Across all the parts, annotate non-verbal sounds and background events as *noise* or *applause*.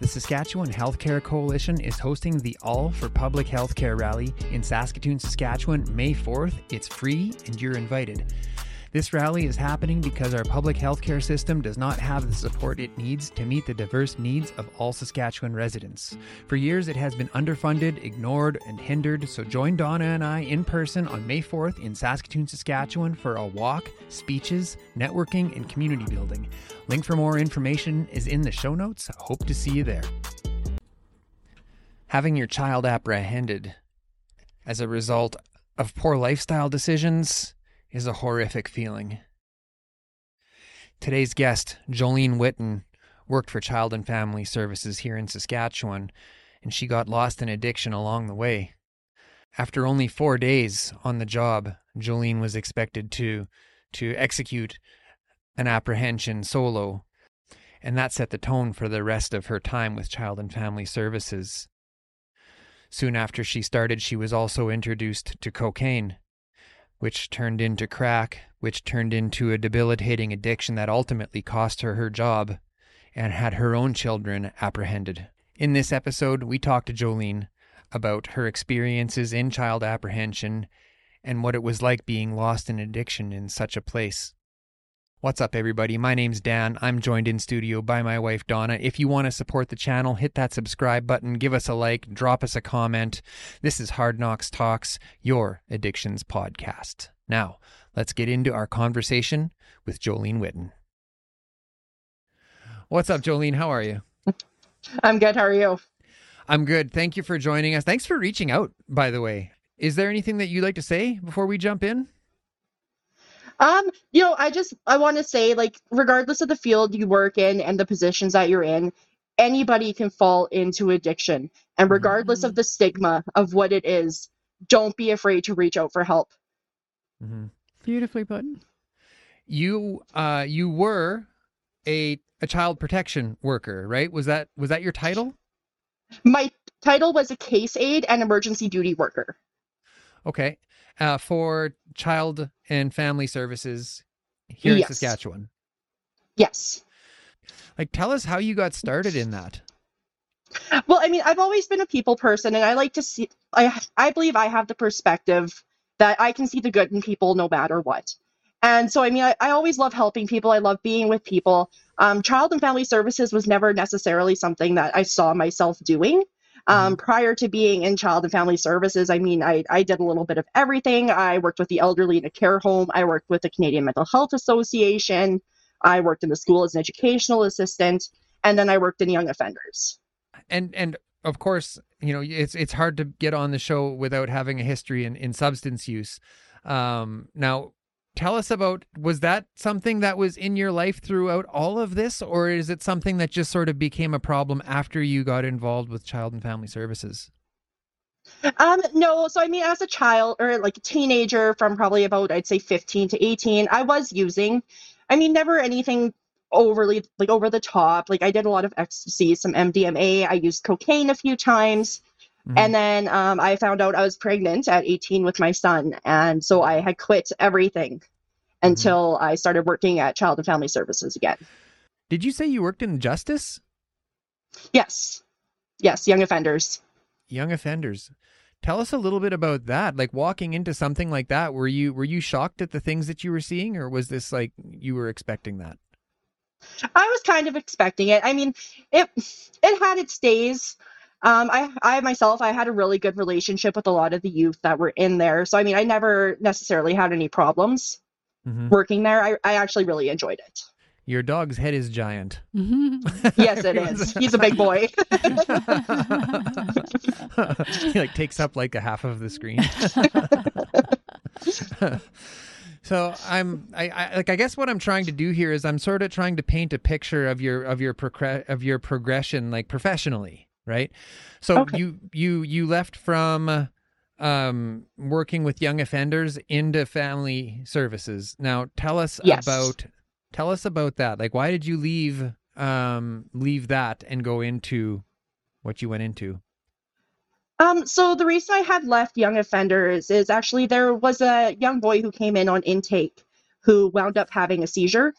The Saskatchewan Healthcare Coalition is hosting the All for Public Healthcare rally in Saskatoon, Saskatchewan, May 4th. It's free and you're invited. This rally is happening because our public healthcare system does not have the support it needs to meet the diverse needs of all Saskatchewan residents. For years, it has been underfunded, ignored, and hindered, so join Donna and I in person on May 4th in Saskatoon, Saskatchewan for a walk, speeches, networking, and community building. Link for more information is in the show notes. Hope to see you there. Having your child apprehended as a result of poor lifestyle decisions is a horrific feeling. Today's guest, Joleyne Whitton, worked for Child and Family Services here in Saskatchewan, and she got lost in addiction along the way. After only four days on the job, Joleyne was expected to to execute an apprehension solo, and that set the tone for the rest of her time with Child and Family Services. Soon after she started, she was also introduced to cocaine which turned into crack, which turned into a debilitating addiction that ultimately cost her her job and had her own children apprehended. In this episode, we talked to Joleyne about her experiences in child apprehension and what it was like being lost in addiction in such a place. What's up, everybody? My name's Dan. I'm joined in studio by my wife, Donna. If you want to support the channel, hit that subscribe button, give us a like, drop us a comment. This is Hard Knox Talks, your addictions podcast. Now, let's get into our conversation with Joleyne Whitton. What's up, Joleyne? How are you? I'm good. How are you? I'm good. Thank you for joining us. Thanks for reaching out, by the way. Is there anything that you'd like to say before we jump in? Um, you know, I just I want to say like regardless of the field you work in and the positions that you're in, anybody can fall into addiction. And regardless mm-hmm. of the stigma of what it is, don't be afraid to reach out for help. Mm-hmm. Beautifully put. You uh you were a a child protection worker, right? Was that was that your title? My title was a case aide and emergency duty worker. Okay uh, for child and family services here yes. in Saskatchewan. Yes. Like, tell us how you got started in that. Well, I mean, I've always been a people person, and I like to see. I I believe I have the perspective that I can see the good in people no matter what. And so, I mean, I, I always love helping people. I love being with people. Um, child and family services was never necessarily something that I saw myself doing. Um, mm-hmm. prior to being in child and family services, I mean, I, I did a little bit of everything. I worked with the elderly in a care home. I worked with the Canadian Mental Health Association. I worked in the school as an educational assistant, and then I worked in young offenders. And and of course, you know, it's it's hard to get on the show without having a history in, in substance use. Um, now, tell us about was that something that was in your life throughout all of this? Or is it something that just sort of became a problem after you got involved with child and family services? Um no so i mean as a child or like a teenager from probably about i'd say 15 to 18 i was using i mean never anything overly like over the top. Like i did a lot of ecstasy some mdma i used cocaine a few times Mm-hmm. And then um, I found out I was pregnant at 18 with my son. And so I had quit everything mm-hmm. until I started working at Child and Family Services again. Did you say you worked in justice? Yes. Yes, young offenders. Young offenders. Tell us a little bit about that. Like walking into something like that, were you were you shocked at the things that you were seeing or was this like you were expecting that? I was kind of expecting it. I mean, it it had its days. Um, I, I myself, I had a really good relationship with a lot of the youth that were in there. So, I mean, I never necessarily had any problems mm-hmm. working there. I, I actually really enjoyed it. Your dog's head is giant. Mm-hmm. yes, it is. *laughs* He's a big boy. *laughs* he like takes up like a half of the screen. *laughs* so I'm I, I, like I guess what I'm trying to do here is I'm sort of trying to paint a picture of your of your progr- of your progression like professionally right? So okay. you you you left from um, working with young offenders into family services. Now tell us yes. about tell us about that. Like why did you leave um, leave that and go into what you went into? Um, so the reason I had left young offenders is actually there was a young boy who came in on intake who wound up having a seizure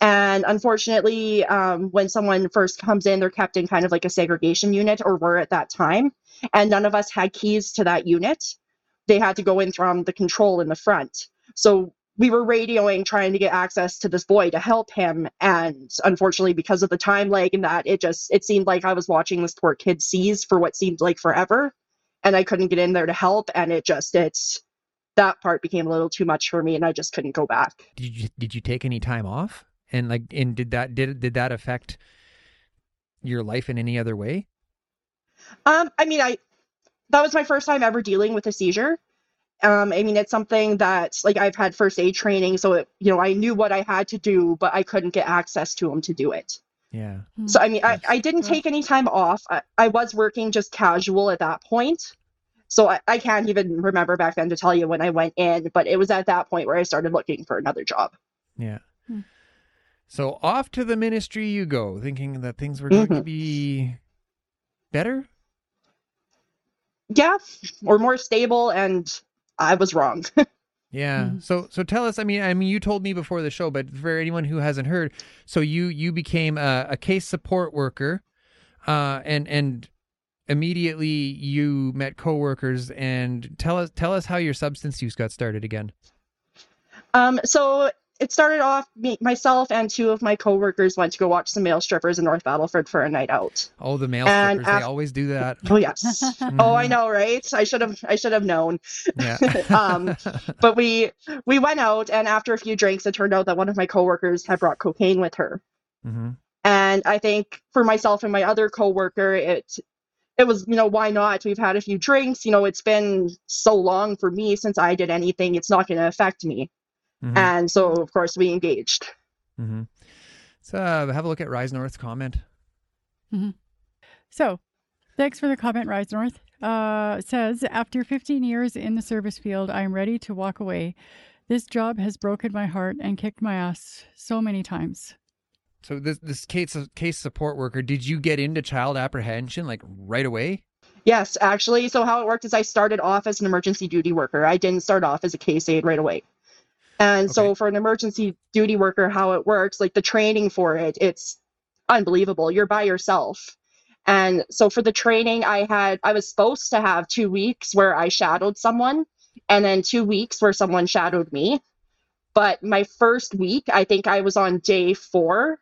And unfortunately, um, when someone first comes in, they're kept in kind of like a segregation unit, or were at that time. And none of us had keys to that unit. They had to go in from the control in the front. So we were radioing trying to get access to this boy to help him and unfortunately because of the time lag and that it just it seemed like i was watching this poor kid seize for what seemed like forever and i couldn't get in there to help and it just it's that part became a little too much for me and i just couldn't go back Did you did you take any time off? And like, and did that did did that affect your life in any other way? um i mean i that was my first time ever dealing with a seizure um i mean it's something that like i've had first aid training so it, you know i knew what i had to do but i couldn't get access to them to do it Yeah. So I mean, I, Yes. I didn't take any time off. I, I was working just casual at that point. So I, I can't even remember back then to tell you when I went in, but it was at that point where I started looking for another job. Yeah. So off to the ministry you go, thinking that things were going to Mhm. be better. Yeah, or more stable, and I was wrong. *laughs* Yeah. Mhm. So so tell us. I mean, I mean, you told me before the show, but for anyone who hasn't heard, so you you became a, a case support worker, uh, and and immediately you met coworkers. And tell us tell us how your substance use got started again. um, so it started off me, myself and two of my coworkers went to go watch some male strippers in North Battleford for a night out. Oh, the male And strippers, they always do that. *laughs* Oh yes. *laughs* oh, I Mhm. know, right? I should have I should have known. Yeah. *laughs* Um, but we we went out and after a few drinks it turned out that one of my coworkers had brought cocaine with her. hmm And I think for myself and my other coworker, it it was, you know, why not? We've had a few drinks. You know, it's been so long for me since I did anything. It's not going to affect me. Hmm And so, of course, we engaged. Mm-hmm. So uh, have a look at Rise North's comment. So, thanks for the comment, Rise North. Uh, says, after 15 years in the service field, I am ready to walk away. This job has broken my heart and kicked my ass so many times. So this this case case support worker, did you get into child apprehension like right away? Yes, actually. So, how it worked is I started off as an emergency duty worker. I didn't start off as a case aide right away. And so, for an emergency duty worker, how it works, like the training for it, it's unbelievable. You're by yourself. And so, for the training, I had, I was supposed to have two weeks where I shadowed someone, and then two weeks where someone shadowed me. But my first week, I think I was on day four,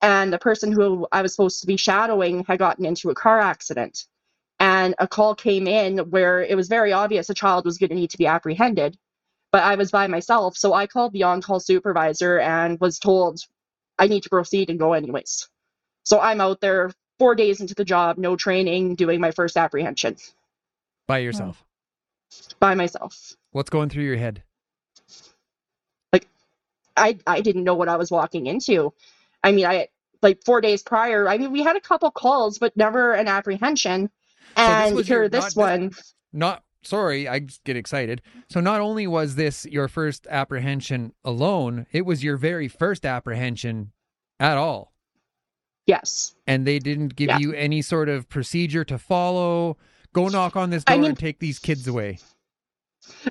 and the person who I was supposed to be shadowing had gotten into a car accident and a call came in where it was very obvious a child was going to need to be apprehended but i was by myself so i called the on-call supervisor and was told i need to proceed and go anyways. So i'm out there four days into the job no training doing my first apprehension. By yourself. Hmm. by myself. What's going through your head? Like, I i didn't know what i was walking into. I mean i like four days prior i mean we had a couple calls but never an apprehension. So this and here this not- one. Not sorry, I just get excited. So not only was this your first apprehension alone, it was your very first apprehension at all. yes And they didn't give Yeah. you any sort of procedure to follow. Go knock on this I door mean- and take these kids away.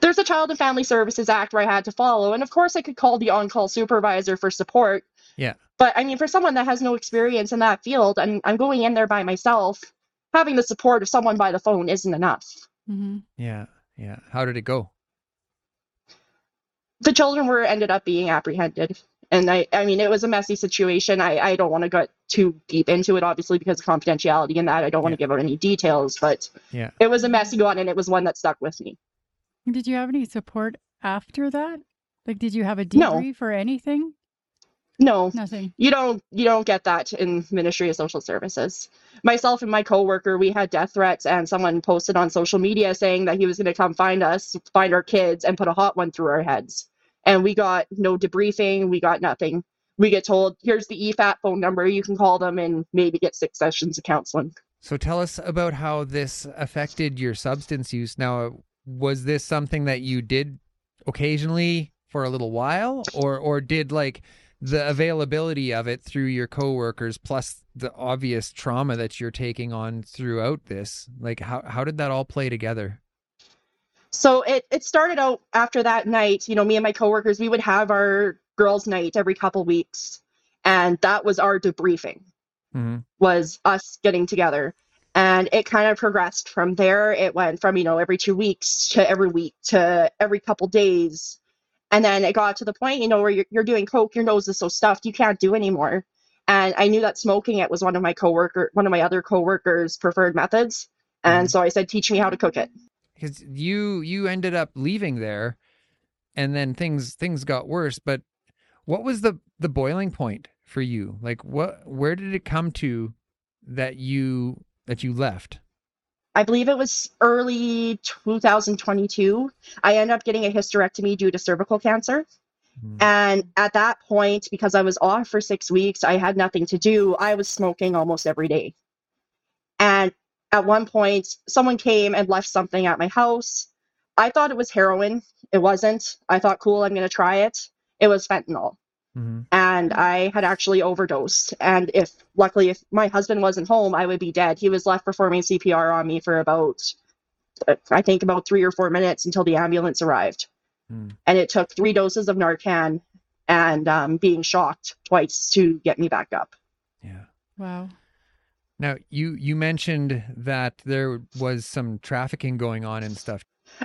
there's a Child and Family Services Act where I had to follow, and of course I could call the on-call supervisor for support. Yeah. But I mean, for someone that has no experience in that field, and I'm going in there by myself, having the support of someone by the phone isn't enough. Hmm Yeah. Yeah. How did it go? The children were ended up being apprehended, and I, I mean, it was a messy situation. I, I don't want to get too deep into it, obviously, because of confidentiality and that. I don't want Yeah. to give out any details, but Yeah. it was a messy one, and it was one that stuck with me. Did you have any support after that? Like, did you have a No. debrief or anything? No, Nothing. you don't you don't get that in ministry of social services. Myself and my coworker we had death threats and someone posted on social media saying that he was going to come find us find our kids and put a hot one through our heads. And we got no debriefing we got nothing. We get told here's the EFAP phone number you can call them and maybe get six sessions of counseling. So tell us about how this affected your substance use. Now, was this something that you did occasionally for a little while or or did like the availability of it through your coworkers plus the obvious trauma that you're taking on throughout this? Like how how did that all play together? So it, it started out after that night, you know, me and my coworkers, we would have our girls' night every couple weeks. and that was our debriefing hmm was us getting together and it kind of progressed from there it went from you know every two weeks to every week to every couple days and then it got to the point you know where you're, you're doing coke your nose is so stuffed you can't do anymore. And i knew that smoking it was one of my coworker one of my other coworkers preferred methods. And Mhm. so i said teach me how to cook it. Because you you ended up leaving there and then things things got worse. But what was the the boiling point for you? Like what where did it come to that you that you left I believe it was early 2022. I ended up getting a hysterectomy due to cervical cancer. Mhm. And at that point, because I was off for six weeks, I had nothing to do. I was smoking almost every day. And at one point, someone came and left something at my house. I thought it was heroin. It wasn't. I thought, cool, I'm going to try it. It was fentanyl. Mhm. And I had actually overdosed. And if, luckily, if my husband wasn't home, I would be dead. He was left performing CPR on me for about, I think, about three or four minutes until the ambulance arrived Mm. and it took three doses of Narcan and um, being shocked twice to get me back up. yeah Wow. now you you mentioned that there was some trafficking going on and stuff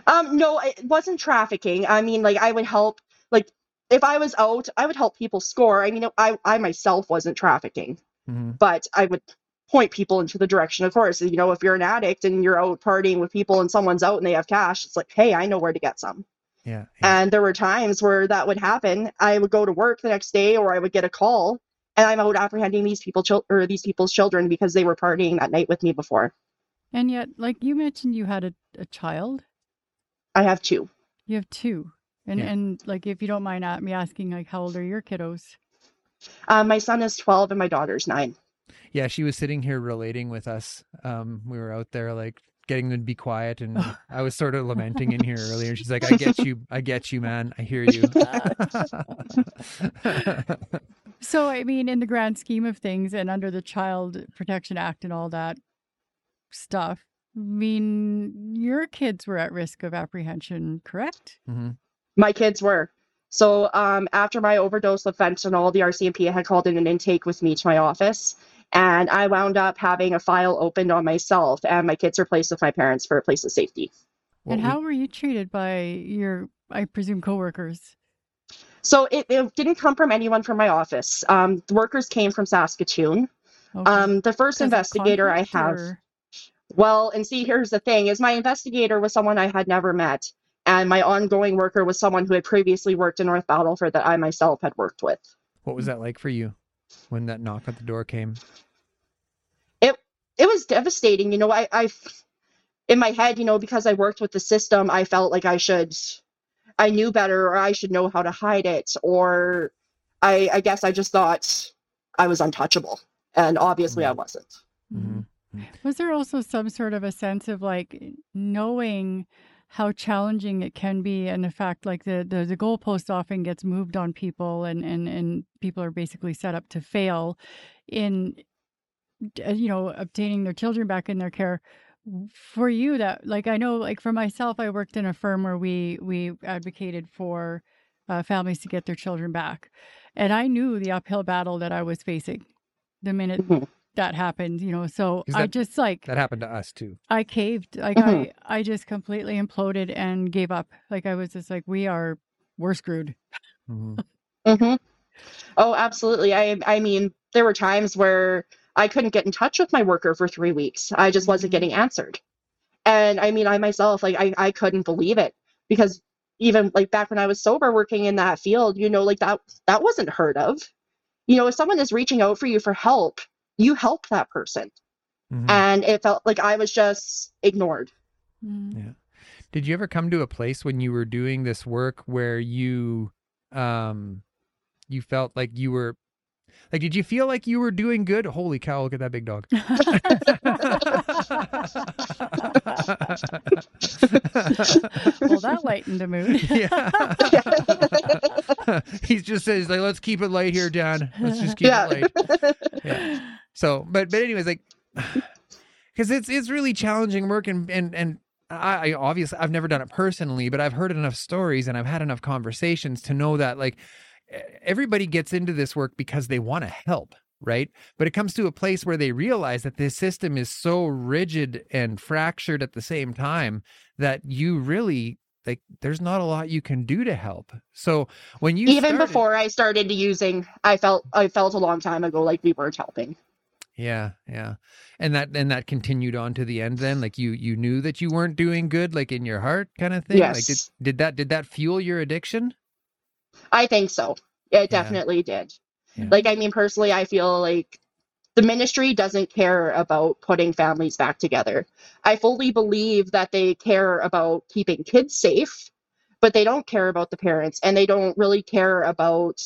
Um, no, it wasn't trafficking. I mean, like I would help, like if I was out, I would help people score. I mean, I I myself wasn't trafficking, Mhm. but I would point people into the direction. Of course, you know, if you're an addict and you're out partying with people and someone's out and they have cash, it's like, hey, I know where to get some. yeah, yeah. And there were times where that would happen. I would go to work the next day, or I would get a call, and I'm out apprehending these people chil- or these people's children because they were partying that night with me before. And yet, like you mentioned, you had a, a child. I have two. You have two. And Yeah. and like if you don't mind a- me asking, like how old are your kiddos? Uh, my son is 12 and my daughter's nine. yeah she was sitting here relating with us um we were out there like getting them to be quiet and *laughs* i was sort of lamenting in here earlier she's like i get *laughs* you i get you man i hear you *laughs* So I mean, in the grand scheme of things, and under the Child Protection Act and all that stuff, I mean, your kids were at risk of apprehension, correct? Mhm. My kids were. So um, after my overdose of fentanyl, the RCMP had called in an intake with me to my office, and I wound up having a file opened on myself, and my kids are placed with my parents for a place of safety. And how were you treated by your, I presume, coworkers? So it, it didn't come from anyone from my office. Um, the workers came from Saskatoon. Okay. Um, the first of investigator I have. or- Well, and see, here's the thing: is my investigator was someone I had never met, and my ongoing worker was someone who had previously worked in North Battleford that I myself had worked with. what was that like for you when that knock at the door came It it was devastating. You know, I, I, in my head, you know, because I worked with the system, I felt like I should, I knew better, or I should know how to hide it, or I, I guess I just thought I was untouchable, and obviously I wasn't. Mhm. Was there also some sort of a sense of like knowing how challenging it can be. And the fact like the, the, the goalpost often gets moved on people and, and, and people are basically set up to fail in uh, you know obtaining their children back in their care. For you that like i know like for myself i worked in a firm where we we advocated for uh, families to get their children back. And i knew the uphill battle that i was facing the minute *laughs* Mhm. That happened you know so Is i just like that happened to us too i caved like Mhm. i i just completely imploded and gave up like i was just like we are we're screwed Mhm. hmm Oh, absolutely. I I mean, there were times where I couldn't get in touch with my worker for three weeks. I just wasn't Mhm. getting answered. And I mean, I myself, like, I, I couldn't believe it because even like back when I was sober working in that field, you know, like that that wasn't heard of. You know, if someone is reaching out for you for help, you help that person. Mhm. And it felt like I was just ignored. Mm. Did you ever come to a place when you were doing this work where you um you felt like you were like did you feel like you were doing good? Holy cow, look at that big dog. *laughs* well that lightened the mood *laughs* yeah. *laughs* He's just says like let's keep it light here, Dan. Let's just keep Yeah. it light. Yeah. So, but but anyways, like, *sighs* because it's it's really challenging work, and and and I, I obviously I've never done it personally, but I've heard enough stories and I've had enough conversations to know that like everybody gets into this work because they want to help, right? But it comes to a place where they realize that this system is so rigid and fractured at the same time that you really like there's not a lot you can do to help. So when you Even started- before I started to using, I felt I felt a long time ago like we weren't helping. Yeah, yeah. And that and that continued on to the end then like you you knew that you weren't doing good like in your heart kind of thing? Like did Yes. did that did that fuel your addiction? I think so. It Yeah. definitely did. Yeah. Like, I mean, personally, I feel like the ministry doesn't care about putting families back together. I fully believe that they care about keeping kids safe, but they don't care about the parents and they don't really care about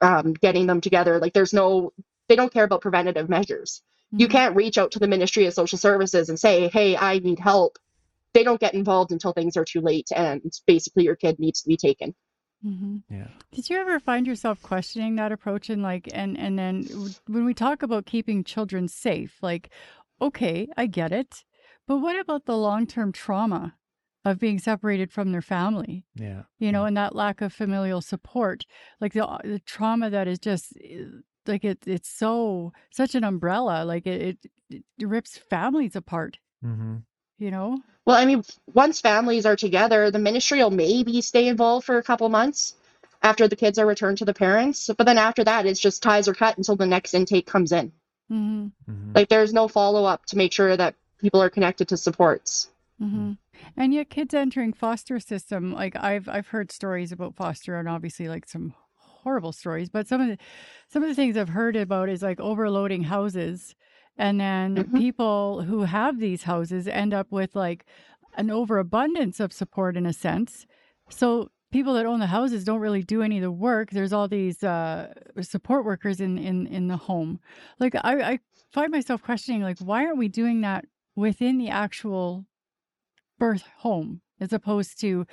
um, getting them together. Like, there's no, they don't care about preventative measures. You Mhm. can't reach out to the Ministry of Social Services and say, hey, I need help. They don't get involved until things are too late and basically your kid needs to be taken. Mm-hmm. Yeah. Did you ever find yourself questioning that approach and like and and then when we talk about keeping children safe, like okay, I get it, but what about the long-term trauma of being separated from their family? Yeah. You know, and that lack of familial support, like the uh, the trauma that is just uh, like it it's so such an umbrella, like it it, it rips families apart, Mhm. you know? Well, I mean, once families are together, the ministry will maybe stay involved for a couple months after the kids are returned to the parents. But then after that, it's just ties are cut until the next intake comes in. Mhm. Mhm. Like, there's no follow up to make sure that people are connected to supports. hmm And yet, kids entering foster system, like I've I've heard stories about foster, and obviously like some horrible stories. But some of the some of the things I've heard about is like overloading houses, and then Mhm. people who have these houses end up with like an overabundance of support in a sense. So people that own the houses don't really do any of the work. There's all these uh, support workers in in in the home. Like I, I find myself questioning, like why aren't we doing that within the actual birth home as opposed to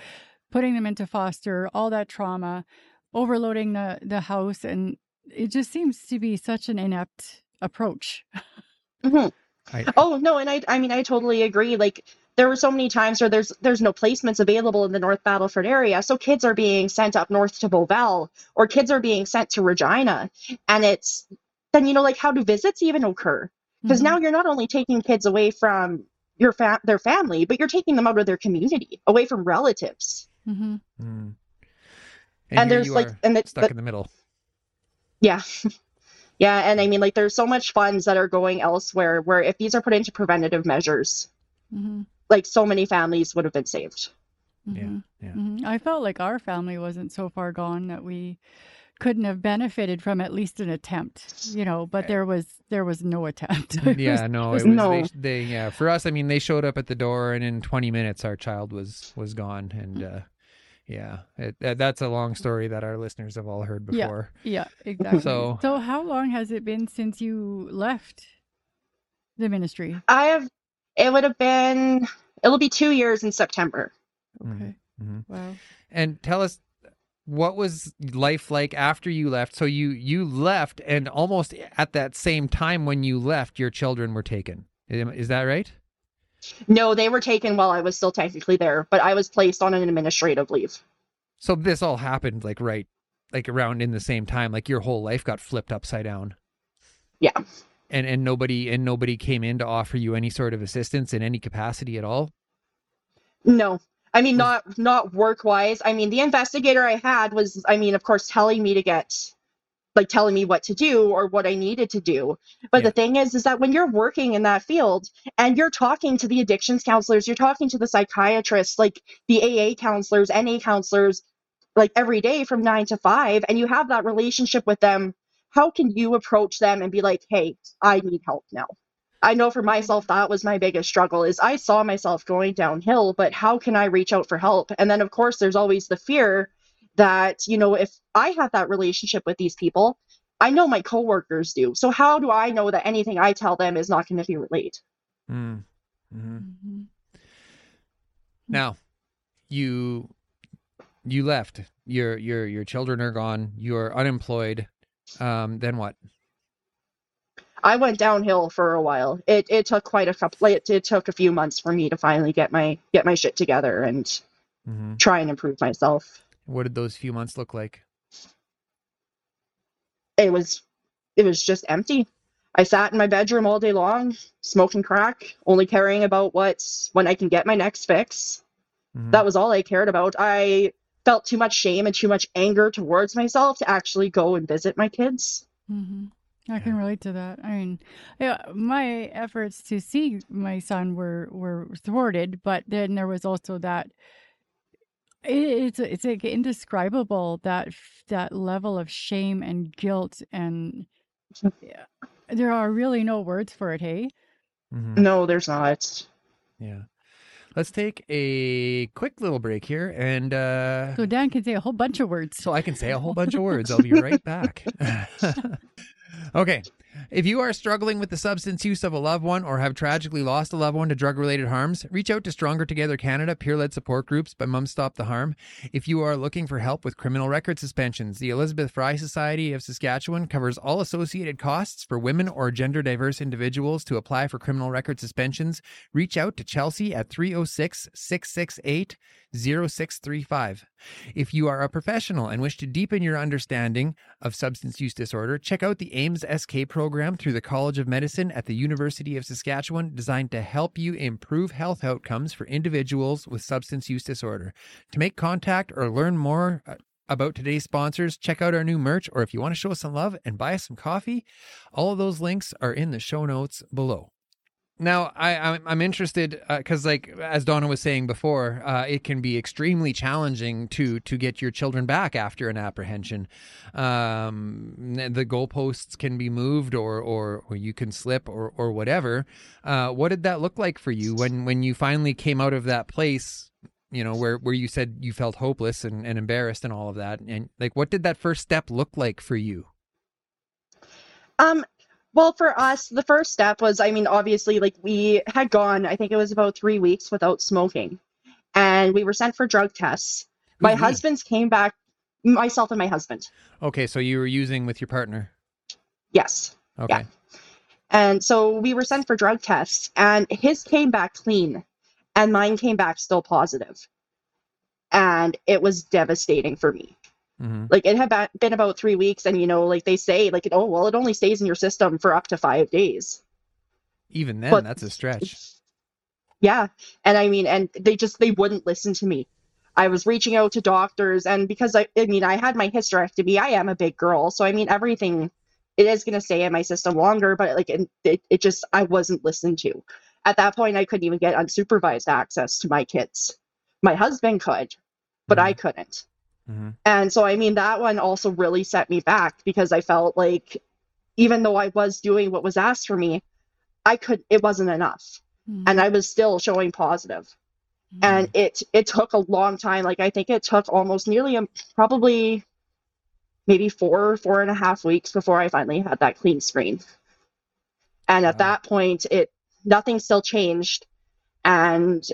putting them into foster, all that trauma, overloading the, the house. And it just seems to be such an inept approach. *laughs* hmm I, Oh no, and I I mean I totally agree. Like there were so many times where there's there's no placements available in the North Battleford area, so kids are being sent up north to Beauval, or kids are being sent to Regina, and it's then you know like how do visits even occur? Because Mhm. now you're not only taking kids away from your fa- their family, but you're taking them out of their community, away from relatives. Mhm. mm. And, here there's you like are and it's stuck in the middle. Yeah. *laughs* Yeah, and I mean like there's so much funds that are going elsewhere where if these are put into preventative measures, Mhm. like so many families would have been saved. Yeah, Mhm. yeah. Mhm. I felt like our family wasn't so far gone that we couldn't have benefited from at least an attempt, you know, but there was there was no attempt. *laughs* It was- yeah, no, it was no- they, they yeah, for us I mean they showed up at the door and in 20 minutes our child was was gone and uh yeah, it, that, that's a long story that our listeners have all heard before. Yeah, yeah *laughs* exactly. So- so how long has it been since you left the ministry? I have it would have been it'll be 2 years in September. Mhm. Okay. Mhm. Wow. And tell us what was life like after you left? So you you left and almost at that same time when you left your children were taken. Is is that right? No, they were taken while I was still technically there, but I was placed on an administrative leave. So this all happened like right like around in the same time like your whole life got flipped upside down. Yeah. And and nobody and nobody came in to offer you any sort of assistance in any capacity at all? No. I mean mm. not not work-wise. I mean the investigator I had was I mean of course telling me to get like telling me what to do or what I needed to do. But Yeah. the thing is is that when you're working in that field and you're talking to the addictions counselors, you're talking to the psychiatrists, like the AA counselors, NA counselors like every day from 9 to 5 and you have that relationship with them, how can you approach them and be like, "Hey, I need help now." I know for myself that was my biggest struggle is I saw myself going downhill, but how can I reach out for help? And then of course there's always the fear that, you know, if I have that relationship with these people, I know my coworkers do. So how do I know that anything I tell them is not going to be relayed? Mm. hmm Mhm. Now, you you left. Your your your children are gone. You're unemployed. Um, then what? I went downhill for a while. It it took quite a couple it, it took a few months for me to finally get my get my shit together and hmm try and improve myself. What did those few months look like? it was it was just empty. I sat in my bedroom all day long, smoking crack, only caring about what's when I can get my next fix. Mhm. That was all I cared about. I felt too much shame and too much anger towards myself to actually go and visit my kids. hmm I can relate to that. I mean, yeah, my efforts to see my son were were thwarted, but then there was also that. It, it's it's like indescribable that that level of shame and guilt and yeah, *laughs* there are really no words for it. Hey, Mhm. No, there's not. Yeah. Let's take a quick little break here and uh so Dan can say a whole bunch of words. so I can say a whole bunch of words. I'll be *laughs* right back. *laughs* okay. If you are struggling with the substance use of a loved one or have tragically lost a loved one to drug related harms, reach out to Stronger Together Canada peer led support groups by Mum Stop the Harm. If you are looking for help with criminal record suspensions, the Elizabeth Fry Society of Saskatchewan covers all associated costs for women or gender diverse individuals to apply for criminal record suspensions. Reach out to Chelsea at 306 668 0635. If you are a professional and wish to deepen your understanding of substance use disorder, check out the AIMS SK program through the College of Medicine at the University of Saskatchewan, designed to help you improve health outcomes for individuals with substance use disorder. To make contact or learn more uh, about today's sponsors, check out our new merch, or if you want to show us some love and buy us some coffee, all of those links are in the show notes below. Now, I, I'm, interested because, like as Donna was saying before, uh, it can be extremely challenging to to get your children back after an apprehension. Um, the goalposts can be moved, or or, or you can slip, or or whatever. Uh, what did that look like for you when when you finally came out of that place? You know, where where you said you felt hopeless and, and embarrassed and all of that, and like, what did that first step look like for you? Um, well, for us, the first step was, I mean, obviously, like we had gone, I think it was about three weeks without smoking, and we were sent for drug tests. My we? husband's came back, myself and my husband. Okay, so you were using with your partner. Yes. Okay. And so we were sent for drug tests, and his came back clean, and mine came back still positive. And it was devastating for me. Hmm Like it had been about three weeks, and you know, like they say, like, oh, well, it only stays in your system for up to five days. Even then, But- that's a stretch. Yeah. And I mean, and they just, they wouldn't listen to me. I was reaching out to doctors, and because I, I mean, I had my hysterectomy, I am a big girl. So, I mean, everything, it is going to stay in my system longer, but like, it, it, it just, I wasn't listened to. At that point, I couldn't even get unsupervised access to my kids. My husband could, but I couldn't. Hmm And so, I mean, that one also really set me back because I felt like even though I was doing what was asked for me, I could, it wasn't enough. Mhm. And I was still showing positive. And it, it took a long time. Like, I think it took almost nearly a, probably maybe four, four and a half weeks before I finally had that clean screen. And at Wow. that point, it, nothing still changed. And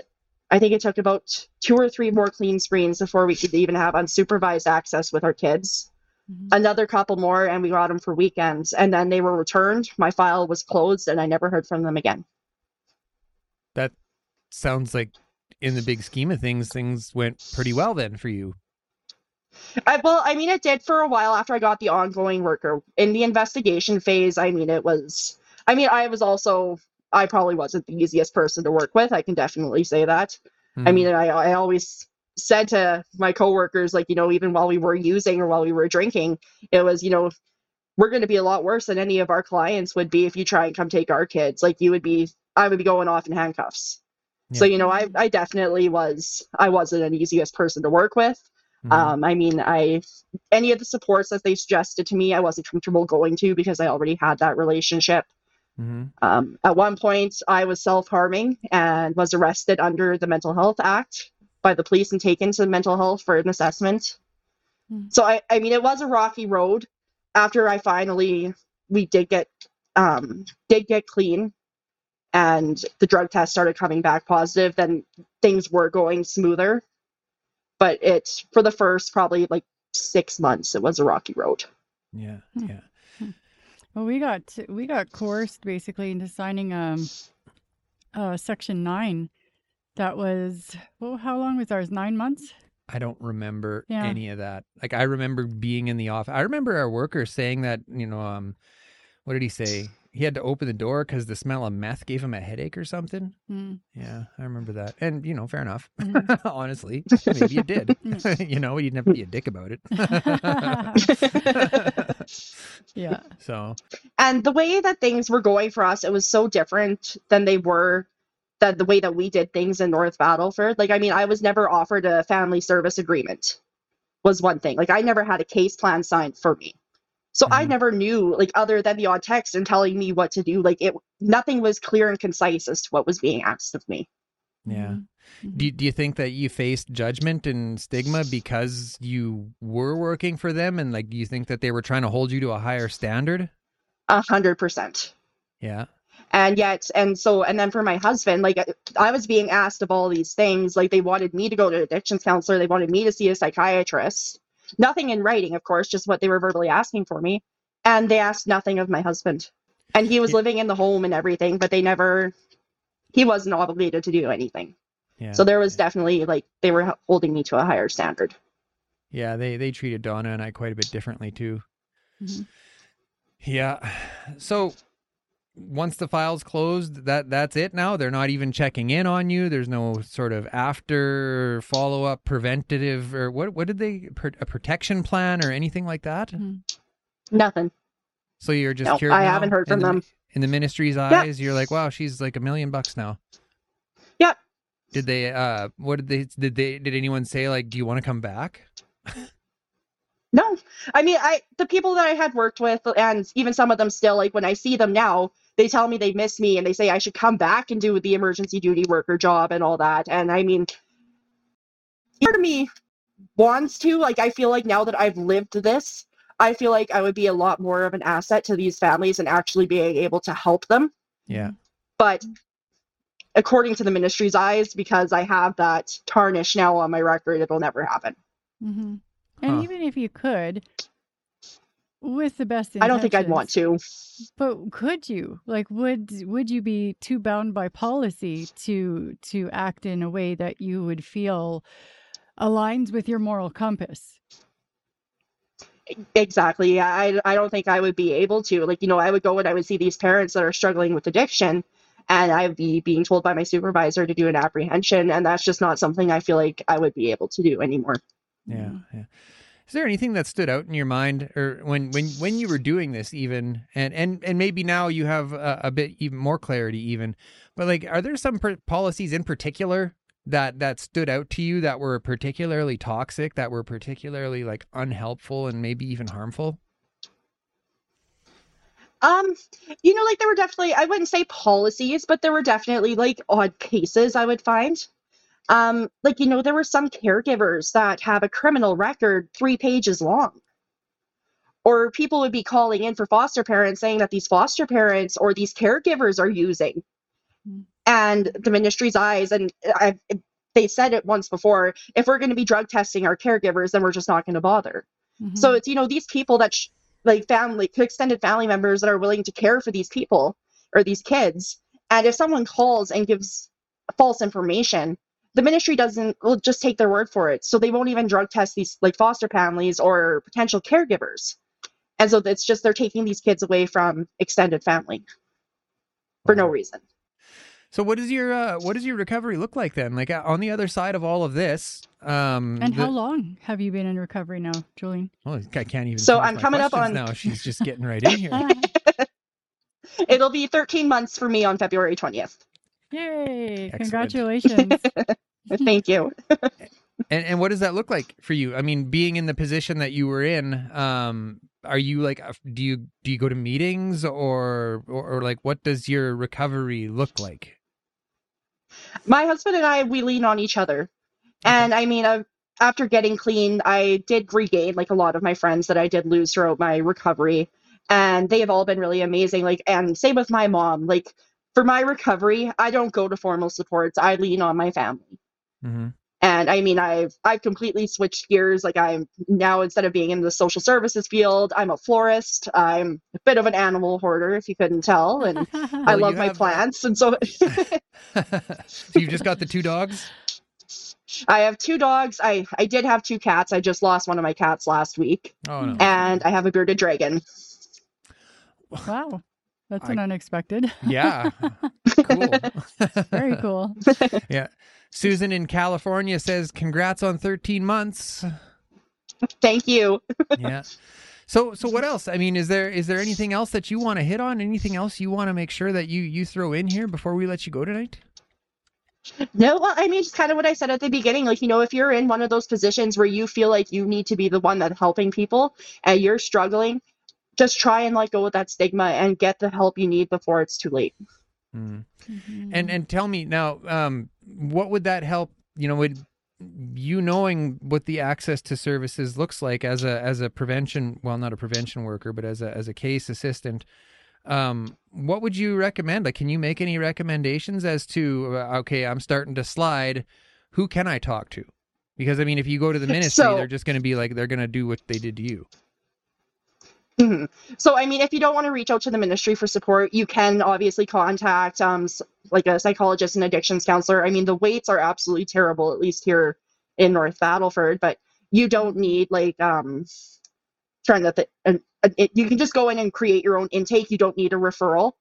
I think it took about two or three more clean screens before we could even have unsupervised access with our kids. Mhm. Another couple more, and we got them for weekends. And then they were returned. My file was closed, and I never heard from them again. That sounds like, in the big scheme of things, things went pretty well then for you. I, well, I mean, it did for a while after I got the ongoing worker. In the investigation phase, I mean, it was. I mean, I was also. I probably wasn't the easiest person to work with. I can definitely say that. I Mhm. mean, I, I always said to my coworkers, like, you know, even while we were using or while we were drinking, it was, you know, we're going to be a lot worse than any of our clients would be if you try and come take our kids. Like, you would be, I would be going off in handcuffs. So, you know, I, I definitely was, I wasn't an easiest person to work with. Mhm. Um, I mean, I, any of the supports that they suggested to me, I wasn't comfortable going to because I already had that relationship. Mhm. Um, at one point, I was self harming and was arrested under the Mental Health Act by the police and taken to mental health for an assessment. Hmm. So, I, I mean, it was a rocky road. After I finally, we did get, um, did get clean, and the drug test started coming back positive. Then things were going smoother, but it for the first probably like six months, it was a rocky road. Yeah. Hmm. Yeah. Well, we got we got coerced basically into signing um uh section nine. That was well, how long was ours? Nine months. I don't remember Yeah. any of that. Like I remember being in the office. I remember our worker saying that, you know, um what did he say? He had to open the door cuz the smell of meth gave him a headache or something. Mm. Yeah, I remember that. And you know, fair enough. Mhm. *laughs* Honestly, maybe it did. *laughs* you know, you didn't have to be a dick about it. *laughs* yeah. so, and the way that things were going for us, it was so different than they were that the way that we did things in North Battleford. Like, I mean, I was never offered a family service agreement, was one thing. Like, I never had a case plan signed for me. So I Mhm. never knew, like, other than the odd text and telling me what to do, like, it nothing was clear and concise as to what was being asked of me. yeah. Mhm. Do, do you think that you faced judgment and stigma because you were working for them and like do you think that they were trying to hold you to a higher standard? A hundred percent. Yeah. and yet and so and then for my husband like I- i was being asked of all these things like they wanted me to go to an addictions counselor they wanted me to see a psychiatrist nothing in writing of course just what they were verbally asking for me and they asked nothing of my husband and he was Yeah. living in the home and everything but they never he wasn't obligated to do anything Yeah. so there was definitely like they were holding me to a higher standard Yeah, they they treated Donna and I quite a bit differently too. Mhm. Yeah. So once the file's closed, that that's it now. They're not even checking in on you. There's no sort of after follow up preventative or what what did they a protection plan or anything like that? Mhm. nothing So you're just No, cured I now? haven't heard In from the- them. In the ministry's eyes, you're like, wow, she's like a million bucks now. Yeah. Did they? Uh, what did they? Did they? Did anyone say like, do you want to come back? *laughs* No, I mean, I the people that I had worked with, and even some of them still, like when I see them now, they tell me they miss me and they say I should come back and do the emergency duty worker job and all that. And I mean, part of me wants to. Like, I feel like now that I've lived this, I feel like I would be a lot more of an asset to these families and actually being able to help them. Yeah. But according to the ministry's eyes, because I have that tarnish now on my record, it'll never happen. Mm-hmm. And Huh. even if you could, with the best I don't think I'd want to. But could you? Like, would would you be too bound by policy to to act in a way that you would feel aligns with your moral compass? Exactly. Yeah, I, I don't think I would be able to. Like, you know, I would go and I would see these parents that are struggling with addiction, and I'd be being told by my supervisor to do an apprehension, and that's just not something I feel like I would be able to do anymore. Yeah, mm. yeah. Is there anything that stood out in your mind, or when when when you were doing this, even, and and and maybe now you have a, a bit even more clarity, even, but like, are there some per- policies in particular that that stood out to you that were particularly toxic, that were particularly like unhelpful and maybe even harmful? Um, you know, like there were definitely, I wouldn't say policies, but there were definitely like odd cases I would find. Um, like, you know, there were some caregivers that have a criminal record three pages long. Or people would be calling in for foster parents saying that these foster parents or these caregivers are using. And the ministry's eyes, and I, they said it once before if we're going to be drug testing our caregivers, then we're just not going to bother. So Mhm. it's you know these people that sh- like family extended family members that are willing to care for these people or these kids. And if someone calls and gives false information, the ministry doesn't will just take their word for it. So they won't even drug test these like foster families or potential caregivers. And so it's just they're taking these kids away from extended family for no reason. So what does your uh, what does your recovery look like then? Like uh, on the other side of all of this, um, and the- how long have you been in recovery now, Julian? Oh, I can't even. So I'm coming up on- now. She's just getting right in here. *laughs* *laughs* It'll be 13 months for me on February 20th. Yay! Excellent. Congratulations. *laughs* *laughs* Thank you. *laughs* And and what does that look like for you? I mean, being in the position that you were in, um, are you like, do you do you go to meetings or, or or like what does your recovery look like? my husband and I we lean on each other. And I mean, uh, after getting clean, I did regain like a lot of my friends that I did lose throughout my recovery, and they have all been really amazing. Like, and same with my mom. Like, for my recovery, I don't go to formal supports. I lean on my family. Mm-hmm. And I mean, I've I've completely switched gears. Like, I'm now instead of being in the social services field, I'm a florist. I'm a bit of an animal hoarder, if you couldn't tell, and *laughs* I love my have, plants. And so *laughs* so you've just got the two dogs. *laughs* I have two dogs. I I did have two cats. I just lost one of my cats last week, Oh no. and I have a bearded dragon. Wow. That's I- an unexpected. Yeah. cool. Very cool. yeah. Susan in California says, "Congrats on 13 months." Thank you. *laughs* yeah. So so what else? I mean, is there is there anything else that you want to hit on? Anything else you want to make sure that you you throw in here before we let you go tonight? No, well, I mean, it's kind of what I said at the beginning. Like, you know, if you're in one of those positions where you feel like you need to be the one that's helping people and you're struggling, just try and let go of that stigma and get the help you need before it's too late. Mm. Mhm. And and tell me now, um, what would that help? You know, would you knowing what the access to services looks like as a as a prevention, well, not a prevention worker, but as a as a case assistant, um, what would you recommend? Like, can you make any recommendations as to uh, okay, I'm starting to slide. Who can I talk to? Because I mean, if you go to the *laughs* ministry, So- they're just going to be like they're going to do what they did to you. Mhm. So, I mean, if you don't want to reach out to the ministry for support, you can obviously contact um, like a psychologist and addictions counselor. I mean, the waits are absolutely terrible, at least here in North Battleford, but you don't need like um, trying to, th- uh, it, you can just go in and create your own intake. You don't need a referral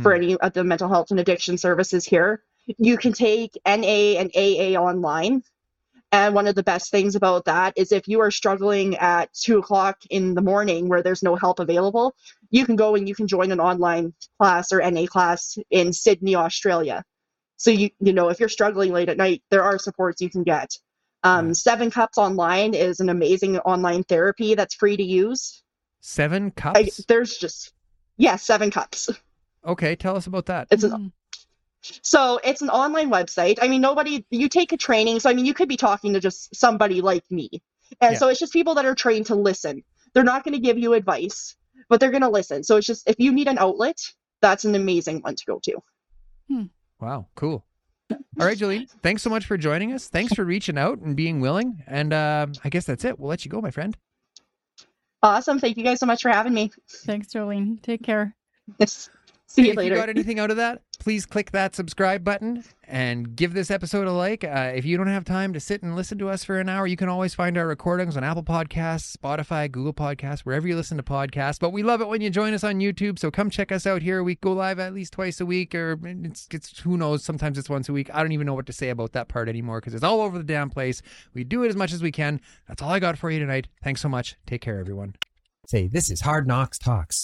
for Hmm. any of the mental health and addiction services here. You can take NA and AA online. And one of the best things about that is if you are struggling at two o'clock in the morning where there's no help available, you can go and you can join an online class or NA class in Sydney, Australia. So you you know if you're struggling late at night, there are supports you can get. Um, Yeah. Seven Cups Online is an amazing online therapy that's free to use. Seven I, cups. there's just yeah, Seven Cups. okay, tell us about that. It's an Mhm. So it's an online website. I mean, nobody, you take a training. So, I mean, you could be talking to just somebody like me. And Yeah. so it's just people that are trained to listen. They're not going to give you advice, but they're going to listen. So it's just, if you need an outlet, that's an amazing one to go to. Wow, cool. All right, Joleyne, thanks so much for joining us. Thanks for reaching out and being willing. And uh, I guess that's it. We'll let you go, my friend. Awesome. Thank you guys so much for having me. Thanks, Joleyne. Take care. *laughs* See you if later. you got anything out of that, please click that subscribe button and give this episode a like. Uh, if you don't have time to sit and listen to us for an hour, you can always find our recordings on Apple Podcasts, Spotify, Google Podcasts, wherever you listen to podcasts. But we love it when you join us on YouTube. So come check us out here. We go live at least twice a week, or it's, it's who knows. Sometimes it's once a week. I don't even know what to say about that part anymore because it's all over the damn place. We do it as much as we can. That's all I got for you tonight. Thanks so much. Take care, everyone. Say, this is Hard Knox Talks.